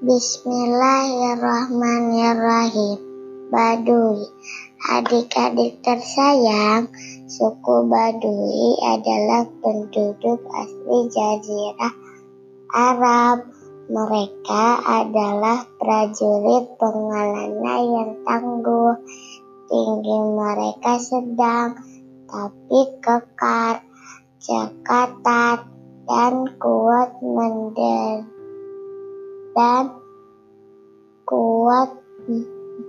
Bismillahirrahmanirrahim. Baduy. Adik-adik tersayang, suku Baduy adalah penduduk asli Jazirah Arab. Mereka adalah prajurit pengalana yang tangguh. Tinggi mereka sedang, tapi kekar, cekatan, dan kuat mendengar dan kuat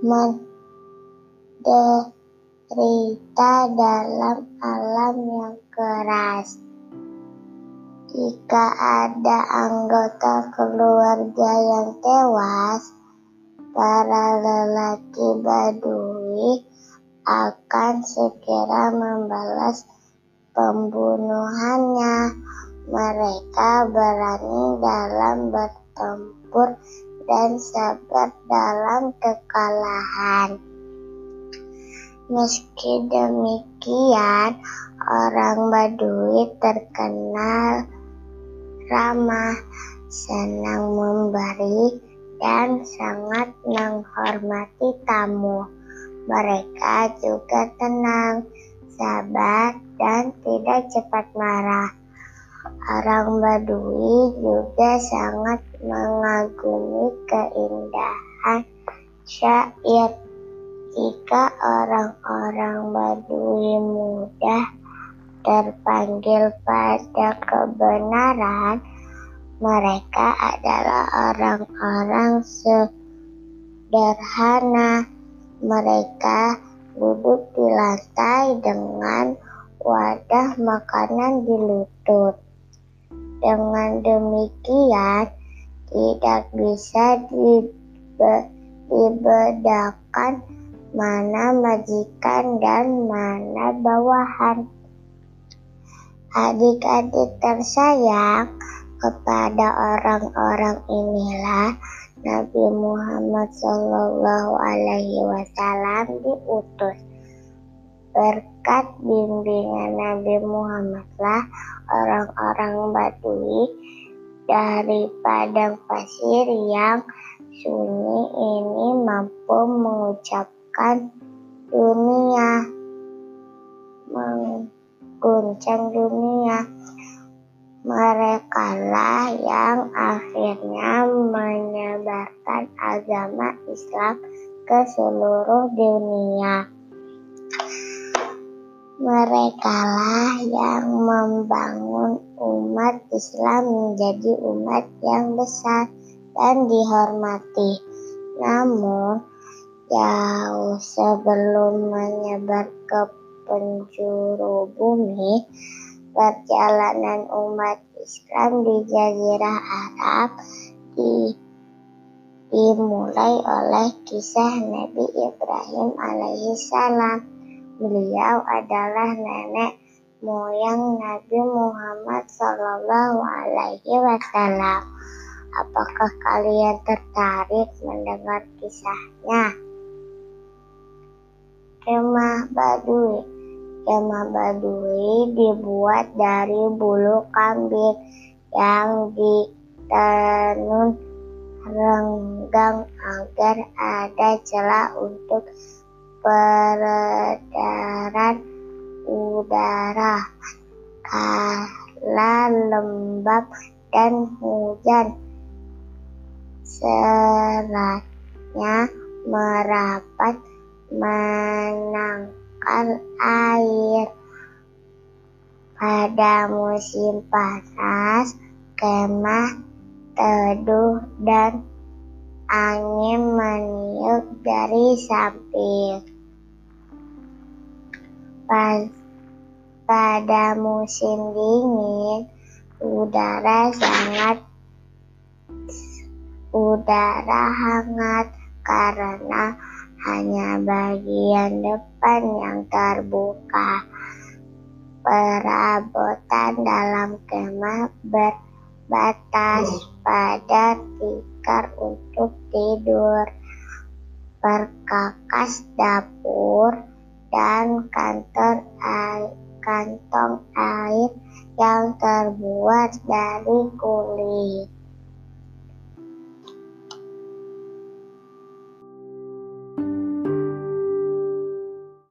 menderita dalam alam yang keras. Jika ada anggota keluarga yang tewas, para lelaki Badui akan segera membalas pembunuhannya. Mereka berani dalam bertempur bertempur dan sabar dalam kekalahan. Meski demikian, orang Baduy terkenal ramah, senang memberi, dan sangat menghormati tamu. Mereka juga tenang, sabar, dan tidak cepat marah. Orang Badui juga sangat mengagumi keindahan syair. Jika orang-orang Badui mudah terpanggil pada kebenaran, mereka adalah orang-orang sederhana. Mereka duduk di lantai dengan wadah makanan di lutut. Dengan demikian, tidak bisa dibedakan mana majikan dan mana bawahan. Adik-adik tersayang, kepada orang-orang inilah Nabi Muhammad Wasallam diutus. Berkat bimbingan Nabi Muhammadlah orang-orang Badui dari padang pasir yang sunyi ini mampu mengucapkan dunia, mengguncang dunia. Mereka lah yang akhirnya menyebarkan agama Islam ke seluruh dunia. Merekalah yang membangun umat Islam menjadi umat yang besar dan dihormati. Namun, jauh sebelum menyebar ke penjuru bumi, perjalanan umat Islam di Jazirah Arab di, dimulai oleh kisah Nabi Ibrahim alaihissalam. Beliau adalah nenek moyang Nabi Muhammad Sallallahu Alaihi Wasallam. Apakah kalian tertarik mendengar kisahnya? Kemah Baduy Kemah Baduy dibuat dari bulu kambing yang ditenun renggang agar ada celah untuk peredaran udara kala lembab dan hujan. Seratnya merapat menangkal air. Pada musim panas kemah teduh dan angin meniup dari samping pada musim dingin, udara sangat udara hangat karena hanya bagian depan yang terbuka. Perabotan dalam kemah berbatas pada tikar untuk tidur, perkakas dapur, dan kantor air, kantong air yang terbuat dari kulit.